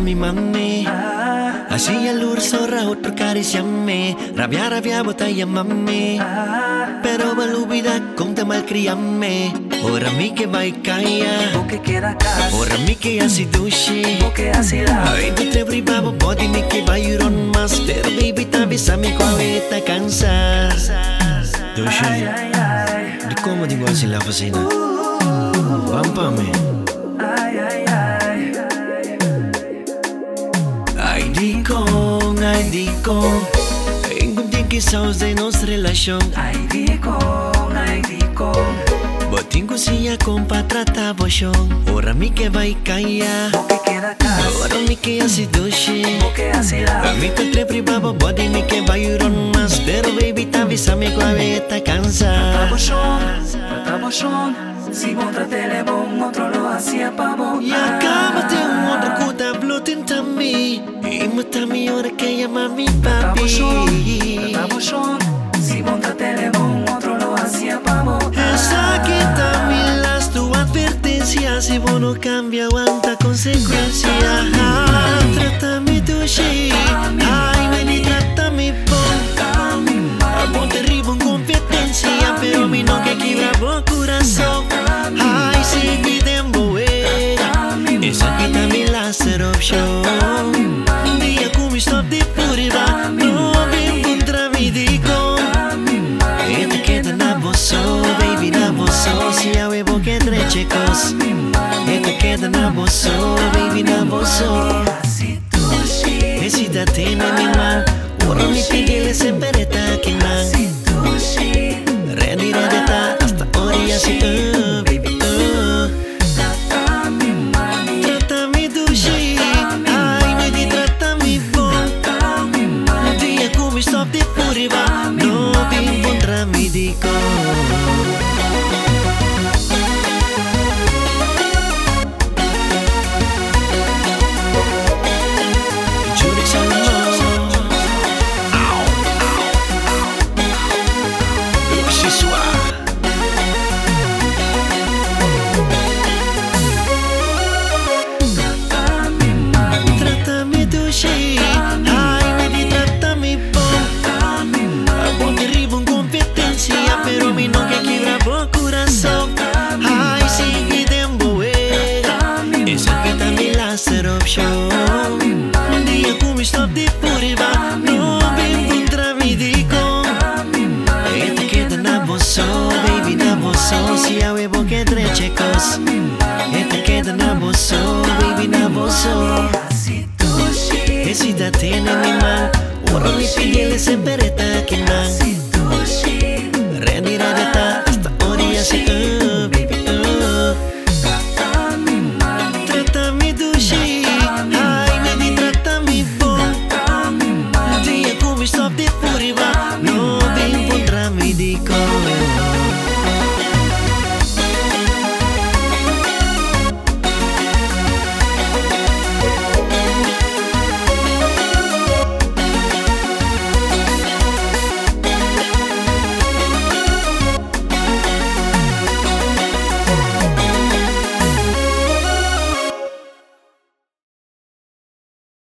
mi mami. Así el ursorra otro cariciame. Rabia, rabia, botella mami. Pero balubida, conta malcriame. Ora mi que vai caia. O que queda casa, Ora mi que así dushi. o que así la Ay, mi trebri babo body mi que vai ron mas. Pero baby tabisa mi kuaweta cansa. Dushi. Di como digo así la fascina. Pampame. ay, ay, ay. Di con, ay, di con. Encontré que sos de nuestra relación. Ay, di con, ay, di con. Botingo si ya compa trata boshon. Ora mi que vai caia. O que queda casa, Ora mi que así dushi. o que así la A mi te trepri babo body mi que vai ron mas. Pero baby tavisa mi kuaweta cansa. Trabochón, trabochón. Si vos tratele bon, otro lo hacía pa vos. Y acábate un otro kuta blotin tami. Y matami ora que llama mi papi. trabochón. Si vos tratele bon, otro lo hacía pa vos. Esa quita mil las tu advertencia Si vos no cambia aguanta consecuencia Trátame dushi Ay, chicos Esta queda na bolsa, baby na bolsa Decídate na misma Ora mi pigile sempre está quemando Ready, ready, está hasta orilla si tú Esta queda na bosso Baby na bosso Si a huevo que tre chicos Esta queda